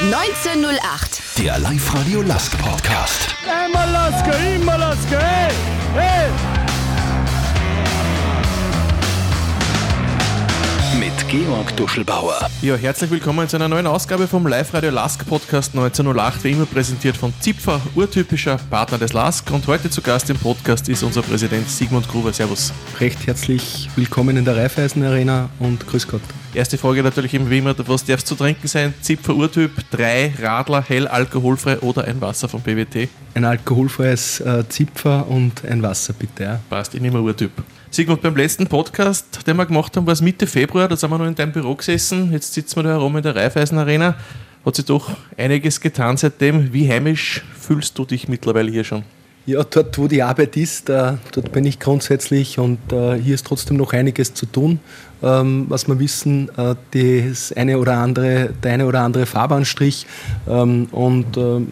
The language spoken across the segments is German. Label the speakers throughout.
Speaker 1: 1908.
Speaker 2: Der Live-Radio Lask Podcast.
Speaker 3: Einmal Lasker, immer Lasker, hey, hey!
Speaker 2: Mit Georg Duschelbauer.
Speaker 4: Ja, herzlich willkommen zu einer neuen Ausgabe vom Live-Radio Lask Podcast 1908, wie immer präsentiert von Zipfer, urtypischer Partner des Lask. Und heute zu Gast im Podcast ist unser Präsident Sigmund Gruber. Servus.
Speaker 5: Recht herzlich willkommen in der Raiffeisen Arena und grüß Gott.
Speaker 4: Erste Frage natürlich immer wie immer, was darf zu trinken sein? Zipfer Urtyp, drei Radler, hell, alkoholfrei oder ein Wasser vom BWT?
Speaker 5: Ein alkoholfreies äh, Zipfer und ein Wasser bitte. Ja.
Speaker 4: Passt, ich nehme Urtyp. Sigmund, beim letzten Podcast, den wir gemacht haben, war es Mitte Februar, da sind wir noch in deinem Büro gesessen, jetzt sitzen wir da herum in der Raiffeisen Arena. Hat sich doch einiges getan seitdem. Wie heimisch fühlst du dich mittlerweile hier schon?
Speaker 5: Ja, dort, wo die Arbeit ist, äh, dort bin ich grundsätzlich und äh, hier ist trotzdem noch einiges zu tun. Ähm, was wir wissen, äh, das eine oder andere, der eine oder andere Fahrbahnstrich ähm, und ähm,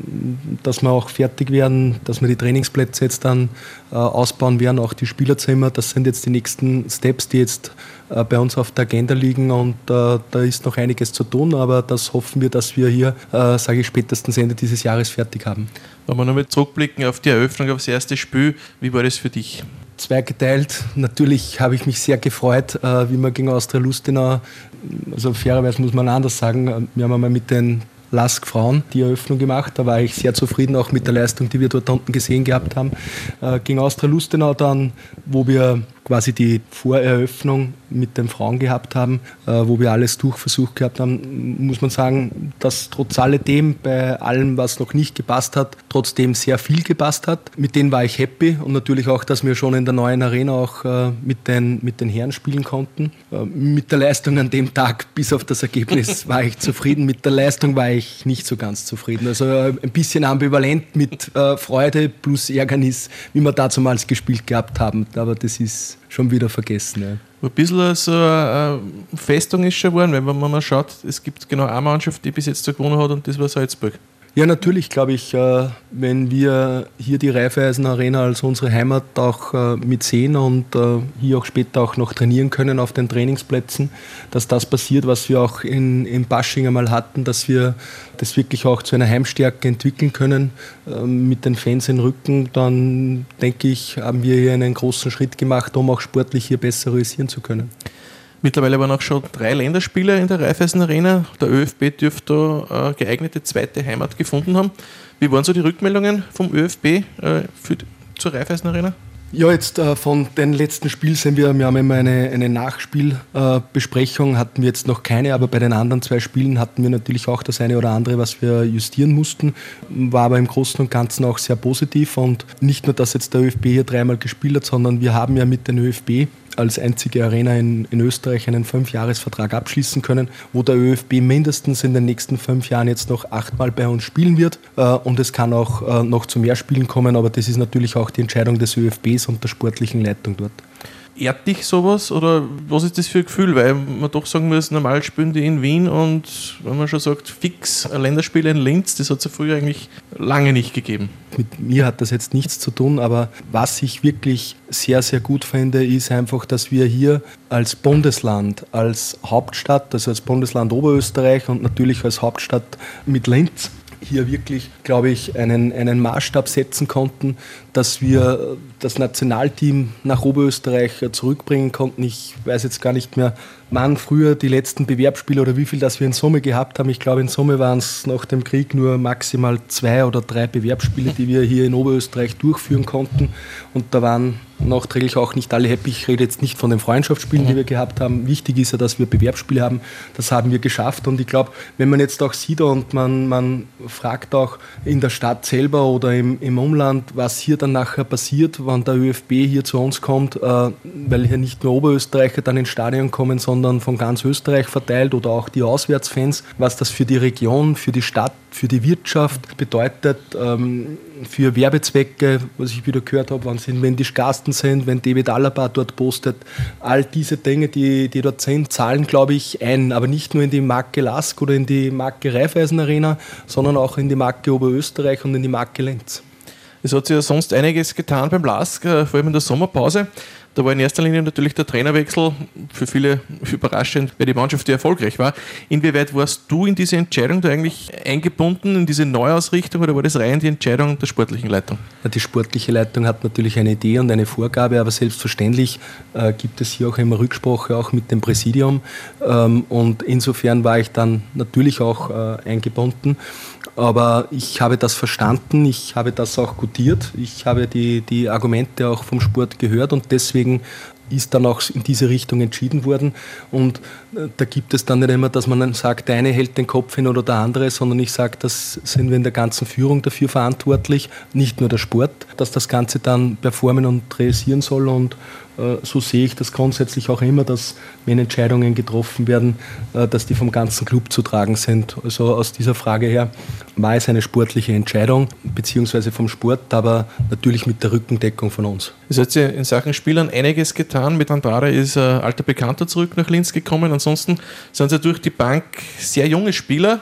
Speaker 5: dass wir auch fertig werden, dass wir die Trainingsplätze jetzt dann ausbauen werden, auch die Spielerzimmer. Das sind jetzt die nächsten Steps, die jetzt bei uns auf der Agenda liegen und äh, da ist noch einiges zu tun, aber das hoffen wir, dass wir hier, äh, sage ich, spätestens Ende dieses Jahres fertig haben.
Speaker 4: Wenn wir nochmal zurückblicken auf die Eröffnung, aufs erste Spiel, wie war das für dich?
Speaker 5: zweigeteilt. Natürlich habe ich mich sehr gefreut, äh, wie wir gegen Austria Lustenau, also fairerweise muss man anders sagen, wir haben einmal mit den Lask Frauen die Eröffnung gemacht. Da war ich sehr zufrieden auch mit der Leistung, die wir dort unten gesehen gehabt haben. Äh, gegen Austria Lustenau dann, wo wir quasi die Voreröffnung mit den Frauen gehabt haben, äh, wo wir alles durchversucht gehabt haben, muss man sagen, dass trotz alledem bei allem, was noch nicht gepasst hat, trotzdem sehr viel gepasst hat. Mit denen war ich happy und natürlich auch, dass wir schon in der neuen Arena auch äh, mit, den, mit den Herren spielen konnten. Äh, mit der Leistung an dem Tag, bis auf das Ergebnis, war ich zufrieden. Mit der Leistung war ich nicht so ganz zufrieden. Also ein bisschen ambivalent mit Freude plus Ärgernis, wie wir damals gespielt gehabt haben. Aber das ist schon wieder vergessen. Ja.
Speaker 4: Ein bisschen so eine Festung ist schon geworden, wenn man mal schaut, es gibt genau eine Mannschaft, die bis jetzt so gewonnen hat und das war Salzburg.
Speaker 5: Ja, natürlich glaube ich, äh, wenn wir hier die Raiffeisen Arena als unsere Heimat auch äh, mit sehen und äh, hier auch später auch noch trainieren können auf den Trainingsplätzen, dass das passiert, was wir auch in, in Basching einmal hatten, dass wir das wirklich auch zu einer Heimstärke entwickeln können mit den Fans im Rücken, dann denke ich, haben wir hier einen großen Schritt gemacht, um auch sportlich hier besser realisieren zu können.
Speaker 4: Mittlerweile waren auch schon drei Länderspiele in der Raiffeisen Arena. Der ÖFB dürfte da geeignete zweite Heimat gefunden haben. Wie waren so die Rückmeldungen vom ÖFB äh, für, zur Raiffeisen Arena?
Speaker 5: Ja, jetzt äh, von den letzten Spielen sind wir, wir haben immer eine, eine Nachspielbesprechung, äh, hatten wir jetzt noch keine, aber bei den anderen zwei Spielen hatten wir natürlich auch das eine oder andere, was wir justieren mussten, war aber im Großen und Ganzen auch sehr positiv und nicht nur, dass jetzt der ÖFB hier dreimal gespielt hat, sondern wir haben ja mit dem ÖFB als einzige Arena in, in Österreich einen Fünfjahresvertrag abschließen können, wo der ÖFB mindestens in den nächsten fünf Jahren jetzt noch achtmal bei uns spielen wird. Äh, und es kann auch äh, noch zu mehr Spielen kommen, aber das ist natürlich auch die Entscheidung des ÖFBs und der sportlichen Leitung dort
Speaker 4: ehrt dich sowas oder was ist das für ein Gefühl? Weil man doch sagen muss, normal spielen die in Wien und wenn man schon sagt, fix ein Länderspiel in Linz, das hat es ja früher eigentlich lange nicht gegeben.
Speaker 5: Mit mir hat das jetzt nichts zu tun, aber was ich wirklich sehr, sehr gut finde, ist einfach, dass wir hier als Bundesland, als Hauptstadt, also als Bundesland Oberösterreich und natürlich als Hauptstadt mit Linz, hier wirklich, glaube ich, einen, einen Maßstab setzen konnten, dass wir das Nationalteam nach Oberösterreich zurückbringen konnten. Ich weiß jetzt gar nicht mehr, wann früher die letzten Bewerbsspiele oder wie viel das wir in Summe gehabt haben. Ich glaube, in Summe waren es nach dem Krieg nur maximal zwei oder drei Bewerbsspiele, die wir hier in Oberösterreich durchführen konnten. Und da waren nachträglich auch nicht alle happy. Ich rede jetzt nicht von den Freundschaftsspielen, die wir gehabt haben. Wichtig ist ja, dass wir Bewerbsspiele haben. Das haben wir geschafft. Und ich glaube, wenn man jetzt auch sieht und man, man fragt auch in der Stadt selber oder im, im Umland, was hier dann nachher passiert, wann der ÖFB hier zu uns kommt, äh, weil hier nicht nur Oberösterreicher dann ins Stadion kommen, sondern von ganz Österreich verteilt oder auch die Auswärtsfans, was das für die Region, für die Stadt, für die Wirtschaft bedeutet, ähm, für Werbezwecke, was ich wieder gehört habe, wenn die Gasten sind, wenn David Alaba dort postet, all diese Dinge, die, die dort sind, zahlen, glaube ich, ein, aber nicht nur in die Marke Lask oder in die Marke Raiffeisen Arena, sondern auch in die Marke Oberösterreich und in die Marke Lenz.
Speaker 4: Es hat sich ja sonst einiges getan beim LASK, äh, vor allem in der Sommerpause. Da war in erster Linie natürlich der Trainerwechsel für viele überraschend, weil die Mannschaft ja erfolgreich war. Inwieweit warst du in diese Entscheidung da eigentlich eingebunden, in diese Neuausrichtung oder war das rein die Entscheidung der sportlichen Leitung?
Speaker 5: Die sportliche Leitung hat natürlich eine Idee und eine Vorgabe, aber selbstverständlich äh, gibt es hier auch immer Rücksprache auch mit dem Präsidium ähm, und insofern war ich dann natürlich auch äh, eingebunden. Aber ich habe das verstanden, ich habe das auch gutiert, ich habe die, die Argumente auch vom Sport gehört und deswegen ist dann auch in diese Richtung entschieden worden. Und äh, da gibt es dann nicht immer, dass man dann sagt, der eine hält den Kopf hin oder der andere, sondern ich sage, das sind wir in der ganzen Führung dafür verantwortlich, nicht nur der Sport, dass das Ganze dann performen und realisieren soll. Und so sehe ich das grundsätzlich auch immer, dass wenn Entscheidungen getroffen werden, äh, dass die vom ganzen Club zu tragen sind. Also aus dieser Frage her war es eine sportliche Entscheidung, beziehungsweise vom Sport, aber natürlich mit der Rückendeckung von uns.
Speaker 4: Es hat sich in Sachen Spielern einiges getan. Mit Andrade ist ein alter Bekannter zurück nach Linz gekommen. Ansonsten sind sie durch die Bank sehr junge Spieler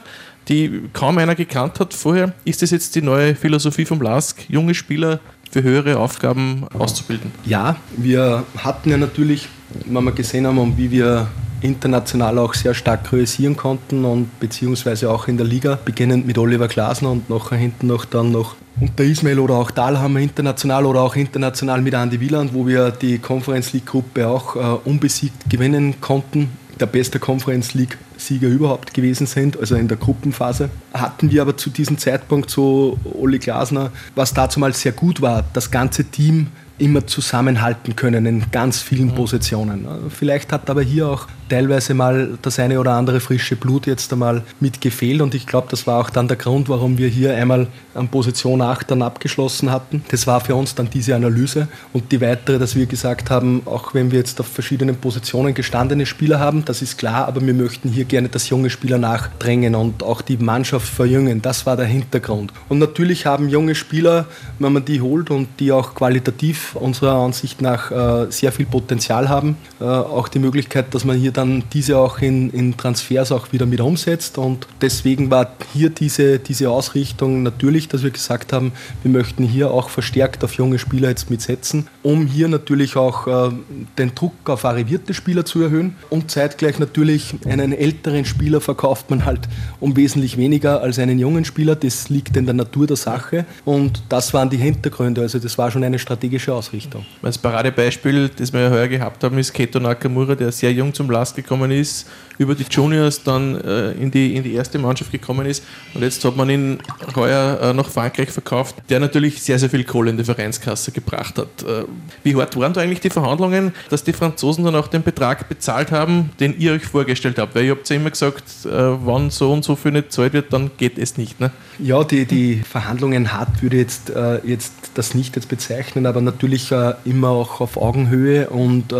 Speaker 4: die kaum einer gekannt hat vorher. Ist das jetzt die neue Philosophie vom LASK, junge Spieler für höhere Aufgaben auszubilden?
Speaker 5: Ja, wir hatten ja natürlich, wenn wir gesehen haben, wie wir international auch sehr stark realisieren konnten und beziehungsweise auch in der Liga, beginnend mit Oliver Glasner und nachher hinten noch dann noch unter Ismail oder auch Dahlhammer international oder auch international mit Andy Wieland, wo wir die Conference League Gruppe auch äh, unbesiegt gewinnen konnten der beste Conference League-Sieger überhaupt gewesen sind, also in der Gruppenphase. Hatten wir aber zu diesem Zeitpunkt so Oli Glasner, was dazu mal sehr gut war, das ganze Team immer zusammenhalten können in ganz vielen Positionen. Vielleicht hat aber hier auch teilweise mal das eine oder andere frische Blut jetzt einmal mit gefehlt und ich glaube, das war auch dann der Grund, warum wir hier einmal an Position 8 dann abgeschlossen hatten. Das war für uns dann diese Analyse und die weitere, dass wir gesagt haben, auch wenn wir jetzt auf verschiedenen Positionen gestandene Spieler haben, das ist klar, aber wir möchten hier gerne das junge Spieler nachdrängen und auch die Mannschaft verjüngen. Das war der Hintergrund. Und natürlich haben junge Spieler, wenn man die holt und die auch qualitativ unserer Ansicht nach äh, sehr viel Potenzial haben, äh, auch die Möglichkeit, dass man hier dann diese auch in, in Transfers auch wieder mit umsetzt. Und deswegen war hier diese, diese Ausrichtung natürlich, dass wir gesagt haben, wir möchten hier auch verstärkt auf junge Spieler jetzt mitsetzen, um hier natürlich auch äh, den Druck auf arrivierte Spieler zu erhöhen. Und zeitgleich natürlich einen älteren Spieler verkauft man halt um wesentlich weniger als einen jungen Spieler. Das liegt in der Natur der Sache. Und das waren die Hintergründe. Also das war schon eine strategische Ausrichtung.
Speaker 4: Das Paradebeispiel, das wir ja heuer gehabt haben, ist Keto Nakamura, der sehr jung zum Last gekommen ist, über die Juniors dann äh, in, die, in die erste Mannschaft gekommen ist und jetzt hat man ihn heuer äh, nach Frankreich verkauft, der natürlich sehr, sehr viel Kohle in die Vereinskasse gebracht hat. Wie hart waren da eigentlich die Verhandlungen, dass die Franzosen dann auch den Betrag bezahlt haben, den ihr euch vorgestellt habt? Weil ihr habt ja immer gesagt, äh, wann so und so viel nicht zahlt wird, dann geht es nicht. Ne?
Speaker 5: Ja, die, die Verhandlungen hart würde jetzt, äh, jetzt das nicht jetzt bezeichnen, aber natürlich äh, immer auch auf Augenhöhe und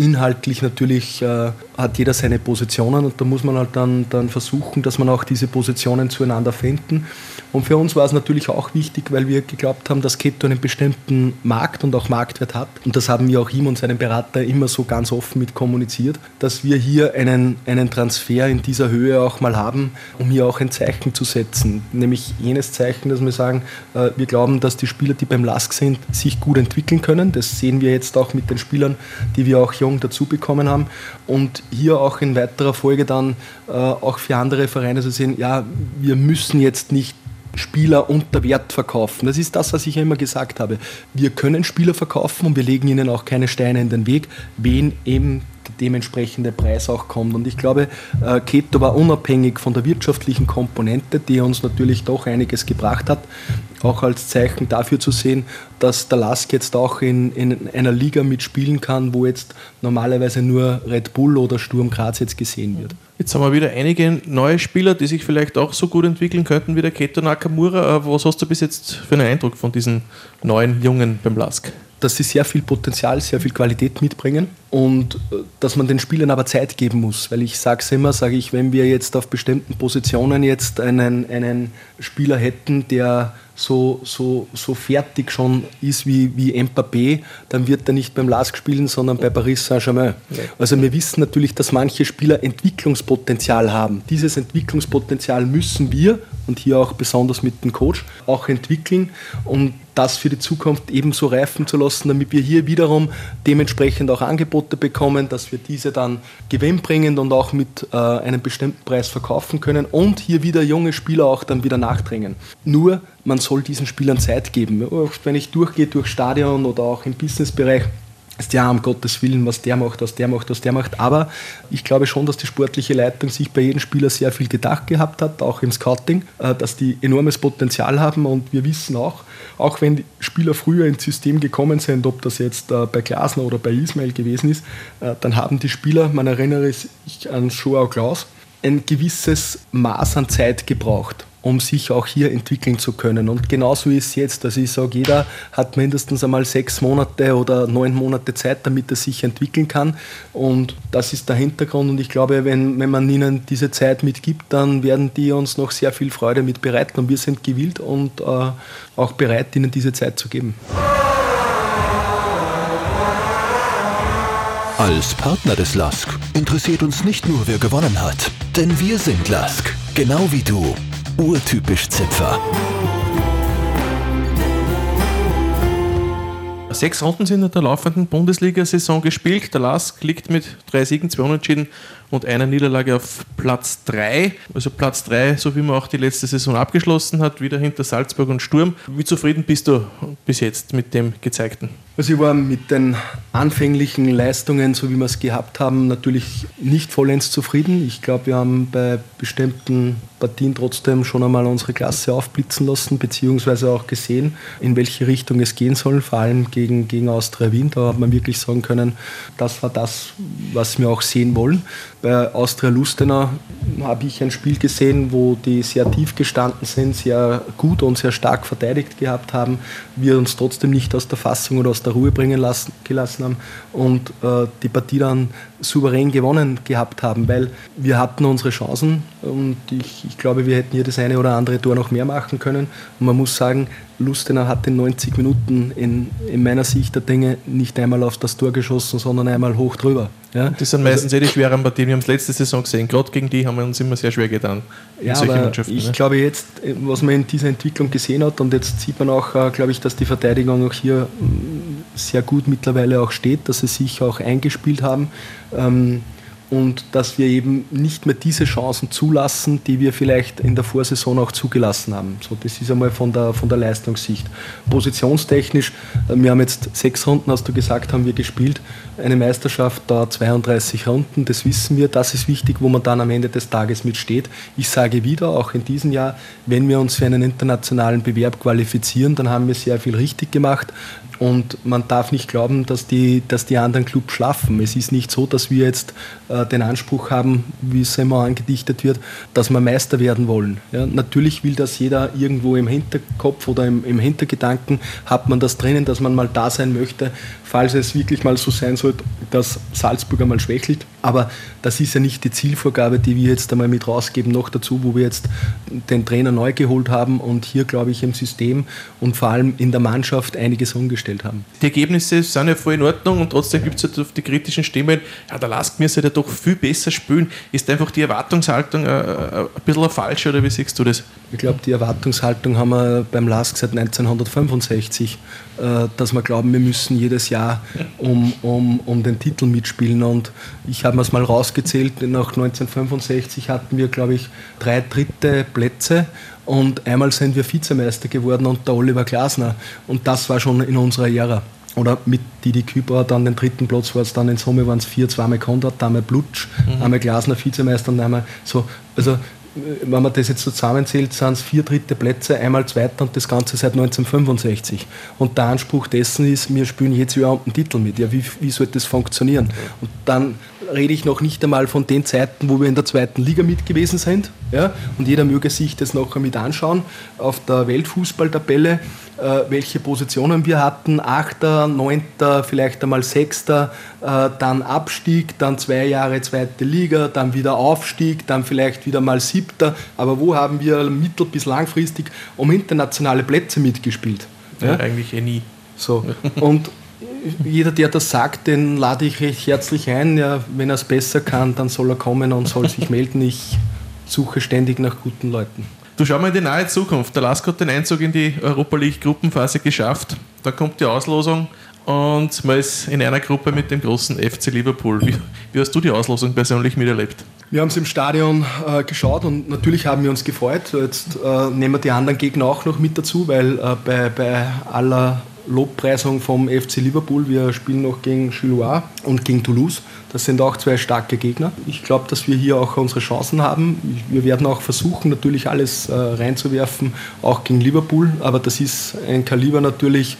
Speaker 5: inhaltlich natürlich hat jeder seine Positionen und da muss man halt dann, dann versuchen, dass man auch diese Positionen zueinander finden. Und für uns war es natürlich auch wichtig, weil wir geglaubt haben, dass Keto einen bestimmten Markt und auch Marktwert hat. Und das haben wir auch ihm und seinem Berater immer so ganz offen mit kommuniziert, dass wir hier einen, einen Transfer in dieser Höhe auch mal haben, um hier auch ein Zeichen zu setzen. Nämlich jenes Zeichen, dass wir sagen, äh, wir glauben, dass die Spieler, die beim LASK sind, sich gut entwickeln können. Das sehen wir jetzt auch mit den Spielern, die wir auch jung dazu bekommen haben. Und hier auch in weiterer Folge dann äh, auch für andere Vereine zu sehen, ja, wir müssen jetzt nicht Spieler unter Wert verkaufen. Das ist das, was ich ja immer gesagt habe. Wir können Spieler verkaufen und wir legen ihnen auch keine Steine in den Weg, wen eben dementsprechende Preis auch kommt. Und ich glaube, äh, Keto war unabhängig von der wirtschaftlichen Komponente, die uns natürlich doch einiges gebracht hat, auch als Zeichen dafür zu sehen, dass der Lask jetzt auch in, in einer Liga mitspielen kann, wo jetzt normalerweise nur Red Bull oder Sturm Graz jetzt gesehen wird.
Speaker 4: Jetzt haben wir wieder einige neue Spieler, die sich vielleicht auch so gut entwickeln könnten wie der Keto Nakamura. Äh, was hast du bis jetzt für einen Eindruck von diesen neuen Jungen beim Lask?
Speaker 5: Dass sie sehr viel Potenzial, sehr viel Qualität mitbringen und äh, dass man den Spielern aber Zeit geben muss. Weil ich sage es immer, sage ich, wenn wir jetzt auf bestimmten Positionen jetzt einen, einen Spieler hätten, der so, so, so fertig schon ist wie, wie Mbappé, dann wird er nicht beim LASK spielen, sondern bei Paris Saint-Germain. Also wir wissen natürlich, dass manche Spieler Entwicklungspotenzial haben. Dieses Entwicklungspotenzial müssen wir und hier auch besonders mit dem Coach auch entwickeln und das für die Zukunft ebenso reifen zu lassen, damit wir hier wiederum dementsprechend auch Angebote bekommen, dass wir diese dann gewinnbringend und auch mit äh, einem bestimmten Preis verkaufen können und hier wieder junge Spieler auch dann wieder nachdrängen. Nur man soll diesen Spielern Zeit geben. Wenn ich durchgehe durch Stadion oder auch im Businessbereich, ist ja um Gottes Willen, was der macht, was der macht, was der macht. Aber ich glaube schon, dass die sportliche Leitung sich bei jedem Spieler sehr viel gedacht gehabt hat, auch im Scouting, äh, dass die enormes Potenzial haben und wir wissen auch, auch wenn die Spieler früher ins System gekommen sind, ob das jetzt äh, bei Glasner oder bei Ismail gewesen ist, äh, dann haben die Spieler, man erinnere sich an Joao Klaus, ein gewisses Maß an Zeit gebraucht um sich auch hier entwickeln zu können. Und genauso ist es jetzt. Also ich sage, jeder hat mindestens einmal sechs Monate oder neun Monate Zeit, damit er sich entwickeln kann. Und das ist der Hintergrund. Und ich glaube, wenn, wenn man ihnen diese Zeit mitgibt, dann werden die uns noch sehr viel Freude mit bereiten. Und wir sind gewillt und äh, auch bereit, ihnen diese Zeit zu geben.
Speaker 2: Als Partner des LASK interessiert uns nicht nur, wer gewonnen hat, denn wir sind LASK, genau wie du urtypisch Zipfer.
Speaker 4: Sechs Runden sind in der laufenden Bundesliga-Saison gespielt. Der Lask liegt mit drei Siegen, zwei Unentschieden und einer Niederlage auf Platz 3. Also Platz 3, so wie man auch die letzte Saison abgeschlossen hat, wieder hinter Salzburg und Sturm. Wie zufrieden bist du bis jetzt mit dem Gezeigten?
Speaker 5: Also ich war mit den anfänglichen Leistungen, so wie wir es gehabt haben, natürlich nicht vollends zufrieden. Ich glaube, wir haben bei bestimmten Partien trotzdem schon einmal unsere Klasse aufblitzen lassen, beziehungsweise auch gesehen, in welche Richtung es gehen soll, vor allem gegen, gegen Austria Wien. Da hat man wirklich sagen können, das war das, was wir auch sehen wollen. Bei Austria Lustenau habe ich ein Spiel gesehen, wo die sehr tief gestanden sind, sehr gut und sehr stark verteidigt gehabt haben, wir uns trotzdem nicht aus der Fassung oder aus der Ruhe bringen lassen, gelassen haben und äh, die Partie dann souverän gewonnen gehabt haben, weil wir hatten unsere Chancen und ich, ich glaube, wir hätten hier das eine oder andere Tor noch mehr machen können. Und man muss sagen, Lustenau hat in 90 Minuten in, in meiner Sicht der Dinge nicht einmal auf das Tor geschossen, sondern einmal hoch drüber.
Speaker 4: Ja? Das sind meistens also, eh die schweren Partien. Wir haben es letzte Saison gesehen. Gerade gegen die haben wir uns immer sehr schwer getan.
Speaker 5: Ja, aber ich ne? glaube jetzt, was man in dieser Entwicklung gesehen hat, und jetzt sieht man auch, äh, glaube ich, dass die Verteidigung auch hier sehr gut mittlerweile auch steht, dass sie sich auch eingespielt haben. Ähm, und dass wir eben nicht mehr diese Chancen zulassen, die wir vielleicht in der Vorsaison auch zugelassen haben. So, das ist einmal von der, von der Leistungssicht. Positionstechnisch, äh, wir haben jetzt sechs Runden, hast du gesagt, haben wir gespielt. Eine Meisterschaft dauert 32 Runden, das wissen wir. Das ist wichtig, wo man dann am Ende des Tages mitsteht. Ich sage wieder, auch in diesem Jahr, wenn wir uns für einen internationalen Bewerb qualifizieren, dann haben wir sehr viel richtig gemacht. Und man darf nicht glauben, dass die, dass die anderen Clubs schlafen. Es ist nicht so, dass wir jetzt äh, den Anspruch haben, wie es immer angedichtet wird, dass wir Meister werden wollen. Ja, natürlich will das jeder irgendwo im Hinterkopf oder im, im Hintergedanken, hat man das drinnen, dass man mal da sein möchte, falls es wirklich mal so sein sollte, dass Salzburg einmal schwächelt. Aber das ist ja nicht die Zielvorgabe, die wir jetzt einmal mit rausgeben, noch dazu, wo wir jetzt den Trainer neu geholt haben und hier, glaube ich, im System und vor allem in der Mannschaft einiges umgestellt haben.
Speaker 4: Die Ergebnisse sind ja voll in Ordnung und trotzdem gibt es halt die kritischen Stimmen, ja, der Lask mir ja doch viel besser spielen. Ist einfach die Erwartungshaltung äh, äh ein bisschen falsch oder wie siehst du das?
Speaker 5: Ich glaube, die Erwartungshaltung haben wir beim Lask seit 1965, äh, dass wir glauben, wir müssen jedes Jahr um, um, um den Titel mitspielen und ich habe habe mir es mal rausgezählt, nach 1965 hatten wir, glaube ich, drei dritte Plätze und einmal sind wir Vizemeister geworden und der Oliver Glasner. Und das war schon in unserer Ära. Oder mit Didi Kübauer dann den dritten Platz war es dann in Summe waren es vier, zweimal Konrad, einmal Blutsch, mhm. einmal Glasner Vizemeister und einmal so. Also wenn man das jetzt zusammenzählt, sind es vier dritte Plätze, einmal Zweiter und das Ganze seit 1965. Und der Anspruch dessen ist, wir spielen jetzt überhaupt einen Titel mit. Ja, wie, wie soll das funktionieren? Und dann rede ich noch nicht einmal von den Zeiten, wo wir in der zweiten Liga mit gewesen sind. Ja? Und jeder möge sich das nachher mit anschauen auf der Weltfußballtabelle, äh, welche Positionen wir hatten. Achter, Neunter, vielleicht einmal Sechster, äh, dann Abstieg, dann zwei Jahre zweite Liga, dann wieder Aufstieg, dann vielleicht wieder mal Siebter. Aber wo haben wir mittel- bis langfristig um internationale Plätze mitgespielt?
Speaker 4: Ja, ja eigentlich eh nie.
Speaker 5: So. Und jeder, der das sagt, den lade ich recht herzlich ein. Ja, wenn er es besser kann, dann soll er kommen und soll sich melden. Ich suche ständig nach guten Leuten.
Speaker 4: Du schau mal in die nahe Zukunft. Der Lask hat den Einzug in die Europa League Gruppenphase geschafft. Da kommt die Auslosung und man ist in einer Gruppe mit dem großen FC Liverpool. Wie, wie hast du die Auslosung persönlich miterlebt?
Speaker 5: Wir haben es im Stadion äh, geschaut und natürlich haben wir uns gefreut. Jetzt äh, nehmen wir die anderen Gegner auch noch mit dazu, weil äh, bei, bei aller Lobpreisung vom FC Liverpool. Wir spielen noch gegen Chilois und gegen Toulouse. Das sind auch zwei starke Gegner. Ich glaube, dass wir hier auch unsere Chancen haben. Wir werden auch versuchen, natürlich alles äh, reinzuwerfen, auch gegen Liverpool. Aber das ist ein Kaliber natürlich,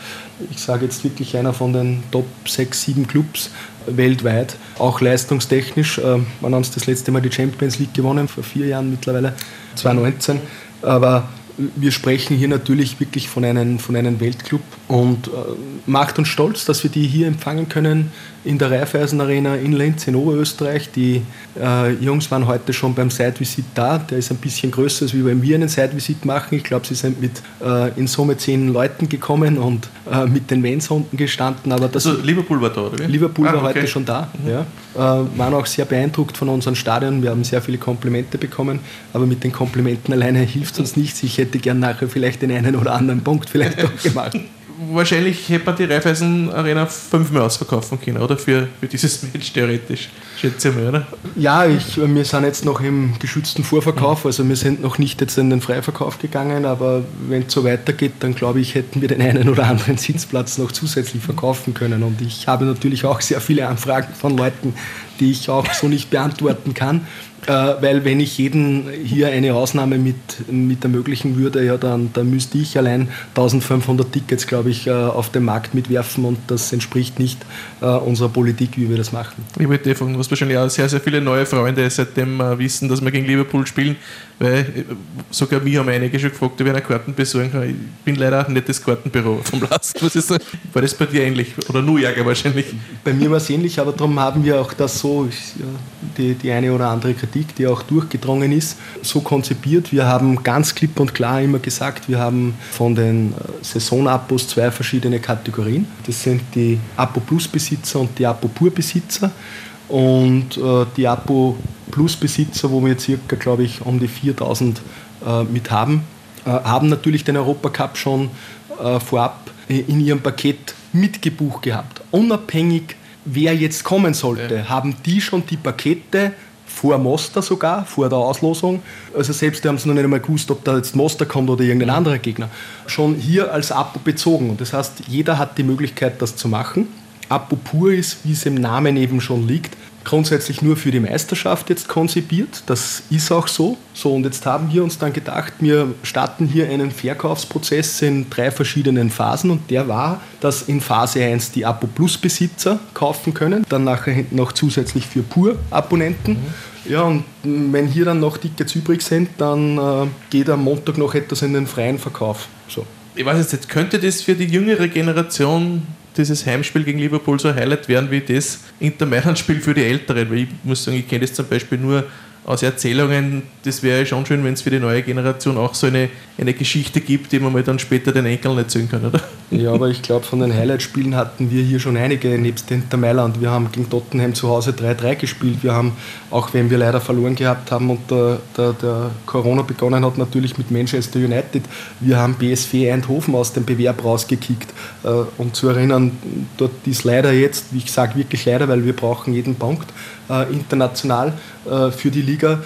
Speaker 5: ich sage jetzt wirklich einer von den Top 6, 7 Clubs weltweit. Auch leistungstechnisch. Äh, wann haben das letzte Mal die Champions League gewonnen? Vor vier Jahren mittlerweile, 2019. Aber wir sprechen hier natürlich wirklich von einem, von einem Weltclub und äh, macht uns stolz, dass wir die hier empfangen können in der Raiffeisen Arena in Linz in Oberösterreich. Die äh, Jungs waren heute schon beim Side-Visit da. Der ist ein bisschen größer, als wie wenn wir einen Side-Visit machen. Ich glaube, sie sind mit äh, in Summe zehn Leuten gekommen und äh, mit den Vans unten gestanden. Aber das
Speaker 4: also Liverpool war da, oder?
Speaker 5: Liverpool ah, war okay. heute schon da. Mhm. Ja. Äh, waren auch sehr beeindruckt von unseren Stadion. Wir haben sehr viele Komplimente bekommen, aber mit den Komplimenten alleine hilft es uns nichts. Ich hätte gern nachher vielleicht den einen oder anderen Punkt vielleicht doch gemacht
Speaker 4: wahrscheinlich hätte man die Raiffeisen Arena fünfmal ausverkaufen können, oder? Für, für dieses Match theoretisch, schätze ich mal, oder?
Speaker 5: Ja, ich, wir sind jetzt noch im geschützten Vorverkauf, also wir sind noch nicht jetzt in den Freiverkauf gegangen, aber wenn es so weitergeht, dann glaube ich, hätten wir den einen oder anderen Sitzplatz noch zusätzlich verkaufen können. Und ich habe natürlich auch sehr viele Anfragen von Leuten, die ich auch so nicht beantworten kann. Äh, weil wenn ich jeden hier eine Ausnahme mit, mit ermöglichen würde, ja, dann, dann müsste ich allein 1500 Tickets, glaube ich, äh, auf den Markt mitwerfen und das entspricht nicht äh, unserer Politik, wie wir das machen.
Speaker 4: Ich fragen, du hast wahrscheinlich auch sehr, sehr viele neue Freunde, seitdem wir wissen, dass wir gegen Liverpool spielen, weil sogar mich haben einige schon gefragt, ob ich eine Karten besorgen kann. Ich bin leider nicht das Kartenbüro vom Last. Was ist das? War das bei dir ähnlich? Oder nur Ärger wahrscheinlich?
Speaker 5: Bei mir war es ähnlich, aber darum haben wir auch das so, die, die eine oder andere Kritik Kritik, die auch durchgedrungen ist, so konzipiert. Wir haben ganz klipp und klar immer gesagt, wir haben von den äh, Saisonabos zwei verschiedene Kategorien. Das sind die Apo Plus Besitzer und die Apo Pur Besitzer. Und äh, die Apo Plus Besitzer, wo wir circa, glaube ich, um die 4000 äh, mit haben, äh, haben natürlich den Europacup schon äh, vorab in ihrem Paket mitgebucht gehabt. Unabhängig wer jetzt kommen sollte, ja. haben die schon die Pakete vor Moster sogar, vor der Auslosung. Also selbst die haben es noch nicht einmal gewusst, ob da jetzt Moster kommt oder irgendein anderer Gegner. Schon hier als Apo bezogen. Und das heißt, jeder hat die Möglichkeit, das zu machen. Apo pur ist, wie es im Namen eben schon liegt, grundsätzlich nur für die Meisterschaft jetzt konzipiert. Das ist auch so. So, und jetzt haben wir uns dann gedacht, wir starten hier einen Verkaufsprozess in drei verschiedenen Phasen. Und der war, dass in Phase 1 die Apo Plus Besitzer kaufen können, dann nachher noch zusätzlich für Pur-Abonnenten. Mhm. Ja, und wenn hier dann noch Tickets übrig sind, dann äh, geht am Montag noch etwas in den freien Verkauf. So.
Speaker 4: Ich weiß jetzt, könnte das für die jüngere Generation dieses Heimspiel gegen Liverpool so ein Highlight werden wie das Inter Mailand-Spiel für die Älteren. Weil ich muss sagen, ich kenne das zum Beispiel nur aus Erzählungen, das wäre schon schön, wenn es für die neue Generation auch so eine, eine Geschichte gibt, die man mal dann später den Enkeln erzählen kann, oder?
Speaker 5: Ja, aber ich glaube, von den Highlight-Spielen hatten wir hier schon einige, nebst Inter Mailand. Wir haben gegen Tottenham zu Hause 3-3 gespielt. Wir haben, auch wenn wir leider verloren gehabt haben und der, der, der Corona begonnen hat, natürlich mit Manchester United. Wir haben BSV Eindhoven aus dem Bewerb rausgekickt. Äh, um zu erinnern, dort ist leider jetzt, wie ich sage wirklich leider, weil wir brauchen jeden Punkt, äh, international äh, für die Liga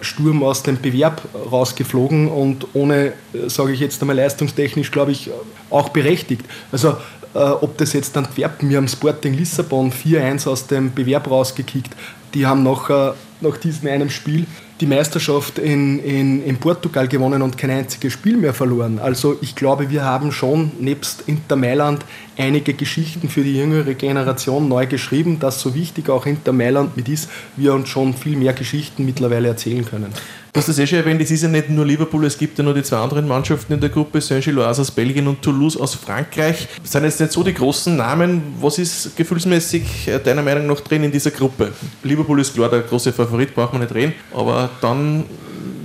Speaker 5: Sturm aus dem Bewerb rausgeflogen und ohne, sage ich jetzt einmal leistungstechnisch, glaube ich, auch berechtigt. Also ob das jetzt Antwerpen, wir haben Sporting Lissabon 4-1 aus dem Bewerb rausgekickt, die haben nach, nach diesem einen Spiel die Meisterschaft in, in, in Portugal gewonnen und kein einziges Spiel mehr verloren. Also ich glaube, wir haben schon nebst Inter Mailand einige Geschichten für die jüngere Generation neu geschrieben, dass so wichtig auch Inter Mailand mit ist, wir uns schon viel mehr Geschichten mittlerweile erzählen können.
Speaker 4: Du hast das eh schon erwähnt, es ist ja nicht nur Liverpool, es gibt ja noch die zwei anderen Mannschaften in der Gruppe, Saint-Gilloise aus Belgien und Toulouse aus Frankreich. Das sind jetzt nicht so die großen Namen. Was ist gefühlsmäßig äh, deiner Meinung nach drin in dieser Gruppe? Liverpool ist klar der große Favorit, braucht man nicht reden, aber dann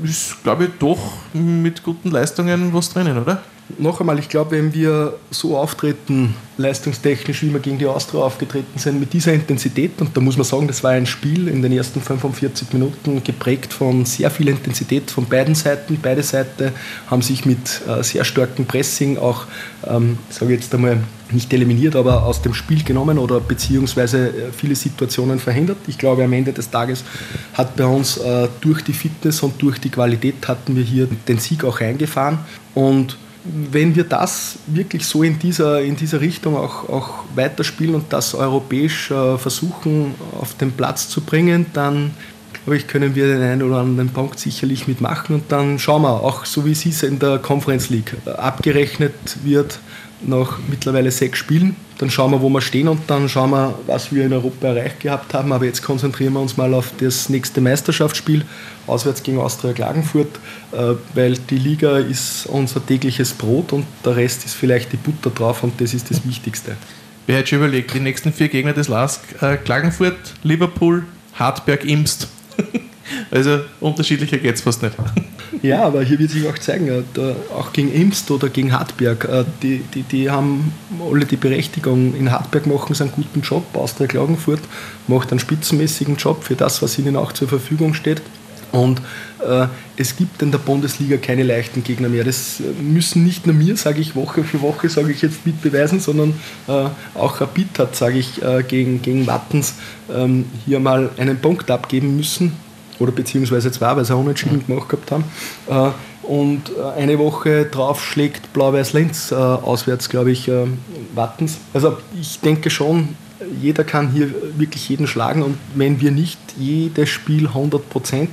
Speaker 4: ist, glaube ich, doch mit guten Leistungen was drinnen, oder?
Speaker 5: Noch einmal, ich glaube, wenn wir so auftreten, leistungstechnisch, wie wir gegen die Austria aufgetreten sind, mit dieser Intensität, und da muss man sagen, das war ein Spiel in den ersten 45 Minuten geprägt von sehr viel Intensität von beiden Seiten. Beide Seiten haben sich mit äh, sehr starkem Pressing auch, ähm, sage ich jetzt einmal, nicht eliminiert, aber aus dem Spiel genommen oder beziehungsweise äh, viele Situationen verhindert. Ich glaube, am Ende des Tages hat bei uns äh, durch die Fitness und durch die Qualität hatten wir hier den Sieg auch eingefahren und wenn wir das wirklich so in dieser, in dieser Richtung auch, auch weiterspielen und das europäisch äh, versuchen auf den Platz zu bringen, dann glaube ich, können wir den einen oder anderen Punkt sicherlich mitmachen und dann schauen wir, auch so wie es ist in der Conference League, abgerechnet wird nach mittlerweile sechs Spielen. Dann schauen wir, wo wir stehen und dann schauen wir, was wir in Europa erreicht gehabt haben. Aber jetzt konzentrieren wir uns mal auf das nächste Meisterschaftsspiel, auswärts gegen Austria Klagenfurt, äh, weil die Liga ist unser tägliches Brot und der Rest ist vielleicht die Butter drauf und das ist das Wichtigste.
Speaker 4: Wer hat schon überlegt, die nächsten vier Gegner des LASK, äh, Klagenfurt, Liverpool, Hartberg, Imst. also unterschiedlicher geht es fast nicht.
Speaker 5: Ja, aber hier wird sich auch zeigen, auch gegen Imst oder gegen Hartberg, äh, die, die, die haben alle die Berechtigung. In Hartberg machen sie einen guten Job, Austria Klagenfurt macht einen spitzenmäßigen Job für das, was ihnen auch zur Verfügung steht. Und äh, es gibt in der Bundesliga keine leichten Gegner mehr. Das müssen nicht nur mir, sage ich Woche für Woche, sage ich jetzt mitbeweisen, sondern äh, auch Rapid hat, sage ich, äh, gegen, gegen Wattens ähm, hier mal einen Punkt abgeben müssen oder beziehungsweise zwei, weil sie auch unentschieden gemacht gehabt haben. Äh, und äh, eine Woche drauf schlägt Blau-Weiß-Lenz äh, auswärts, glaube ich, Wattens. Also ich denke schon, jeder kann hier wirklich jeden schlagen und wenn wir nicht jedes Spiel 100%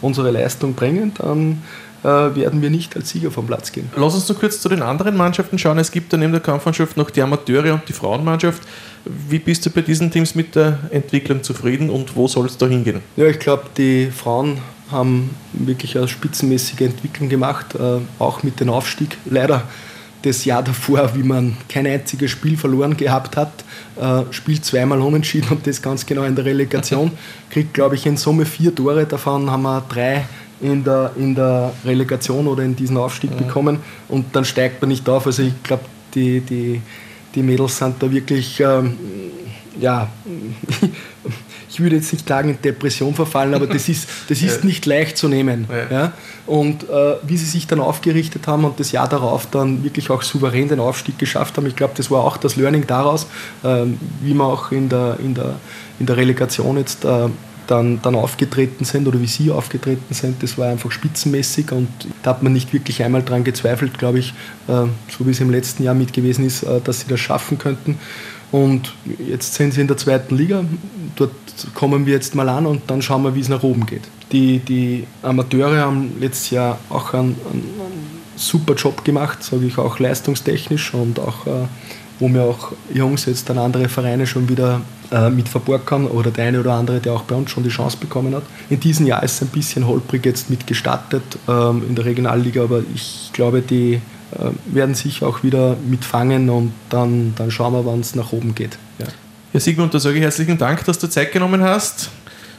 Speaker 5: unsere Leistung bringen, dann werden wir nicht als Sieger vom Platz gehen.
Speaker 4: Lass uns noch kurz zu den anderen Mannschaften schauen. Es gibt da neben der Kampfmannschaft noch die Amateure und die Frauenmannschaft. Wie bist du bei diesen Teams mit der Entwicklung zufrieden und wo soll es da hingehen?
Speaker 5: Ja, ich glaube, die Frauen haben wirklich eine spitzenmäßige Entwicklung gemacht, äh, auch mit dem Aufstieg. Leider das Jahr davor, wie man kein einziges Spiel verloren gehabt hat, äh, spielt zweimal unentschieden und das ganz genau in der Relegation. Kriegt, glaube ich, in Summe vier Tore, davon haben wir drei in der, in der Relegation oder in diesen Aufstieg ja. bekommen und dann steigt man nicht auf. Also ich glaube, die, die die Mädels sind da wirklich, ähm, ja, ich würde jetzt nicht sagen in Depression verfallen, aber das ist, das ist ja. nicht leicht zu nehmen. Ja. ja? Und äh, wie sie sich dann aufgerichtet haben und das Jahr darauf dann wirklich auch souverän den Aufstieg geschafft haben, ich glaube, das war auch das Learning daraus, äh, wie man auch in der, in der, in der Relegation jetzt äh, dann, dann aufgetreten sind oder wie sie aufgetreten sind, das war einfach spitzenmäßig und da hat man nicht wirklich einmal daran gezweifelt, glaube ich, äh, so wie es im letzten Jahr mit gewesen ist, äh, dass sie das schaffen könnten. Und jetzt sind sie in der zweiten Liga, dort kommen wir jetzt mal an und dann schauen wir, wie es nach oben geht. Die, die Amateure haben letztes Jahr auch einen, einen, einen super Job gemacht, sage ich auch leistungstechnisch und auch, äh, wo mir auch Jungs jetzt dann andere Vereine schon wieder äh, mit verborgen oder der eine oder andere, der auch bei uns schon die Chance bekommen hat. In diesem Jahr ist es ein bisschen holprig jetzt mit gestartet ähm, in der Regionalliga, aber ich glaube, die äh, werden sich auch wieder mitfangen und dann, dann schauen wir, wann es nach oben geht.
Speaker 4: Ja. ja, Sigmund, da sage ich herzlichen Dank, dass du Zeit genommen hast.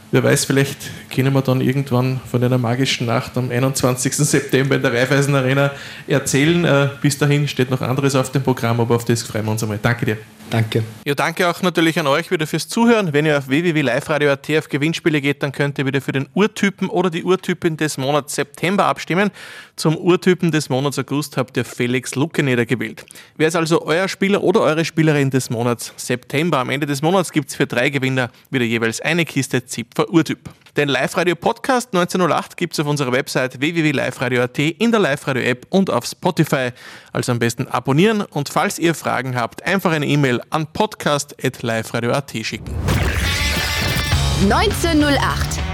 Speaker 4: Wer weiß, vielleicht können wir dann irgendwann von einer magischen Nacht am 21. September in der Raiffeisen Arena erzählen. Äh, bis dahin steht noch anderes auf dem Programm, aber auf das freuen wir uns einmal. Danke dir.
Speaker 5: Danke.
Speaker 4: Ja, danke auch natürlich an euch wieder fürs Zuhören. Wenn ihr auf www.liveradio.at auf Gewinnspiele geht, dann könnt ihr wieder für den Urtypen oder die Urtypin des Monats September abstimmen. Zum Urtypen des Monats August habt ihr Felix Luckeneder gewählt. Wer ist also euer Spieler oder eure Spielerin des Monats September? Am Ende des Monats gibt es für drei Gewinner wieder jeweils eine Kiste Zipfer Urtyp. Den Live-Radio-Podcast 1908 gibt es auf unserer Website www.liveradio.at, in der Live-Radio-App und auf Spotify. Also am besten abonnieren und falls ihr Fragen habt, einfach eine E-Mail an podcast.liveradio.at schicken.
Speaker 2: 1908.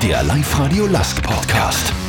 Speaker 2: Der Live-Radio Last Podcast.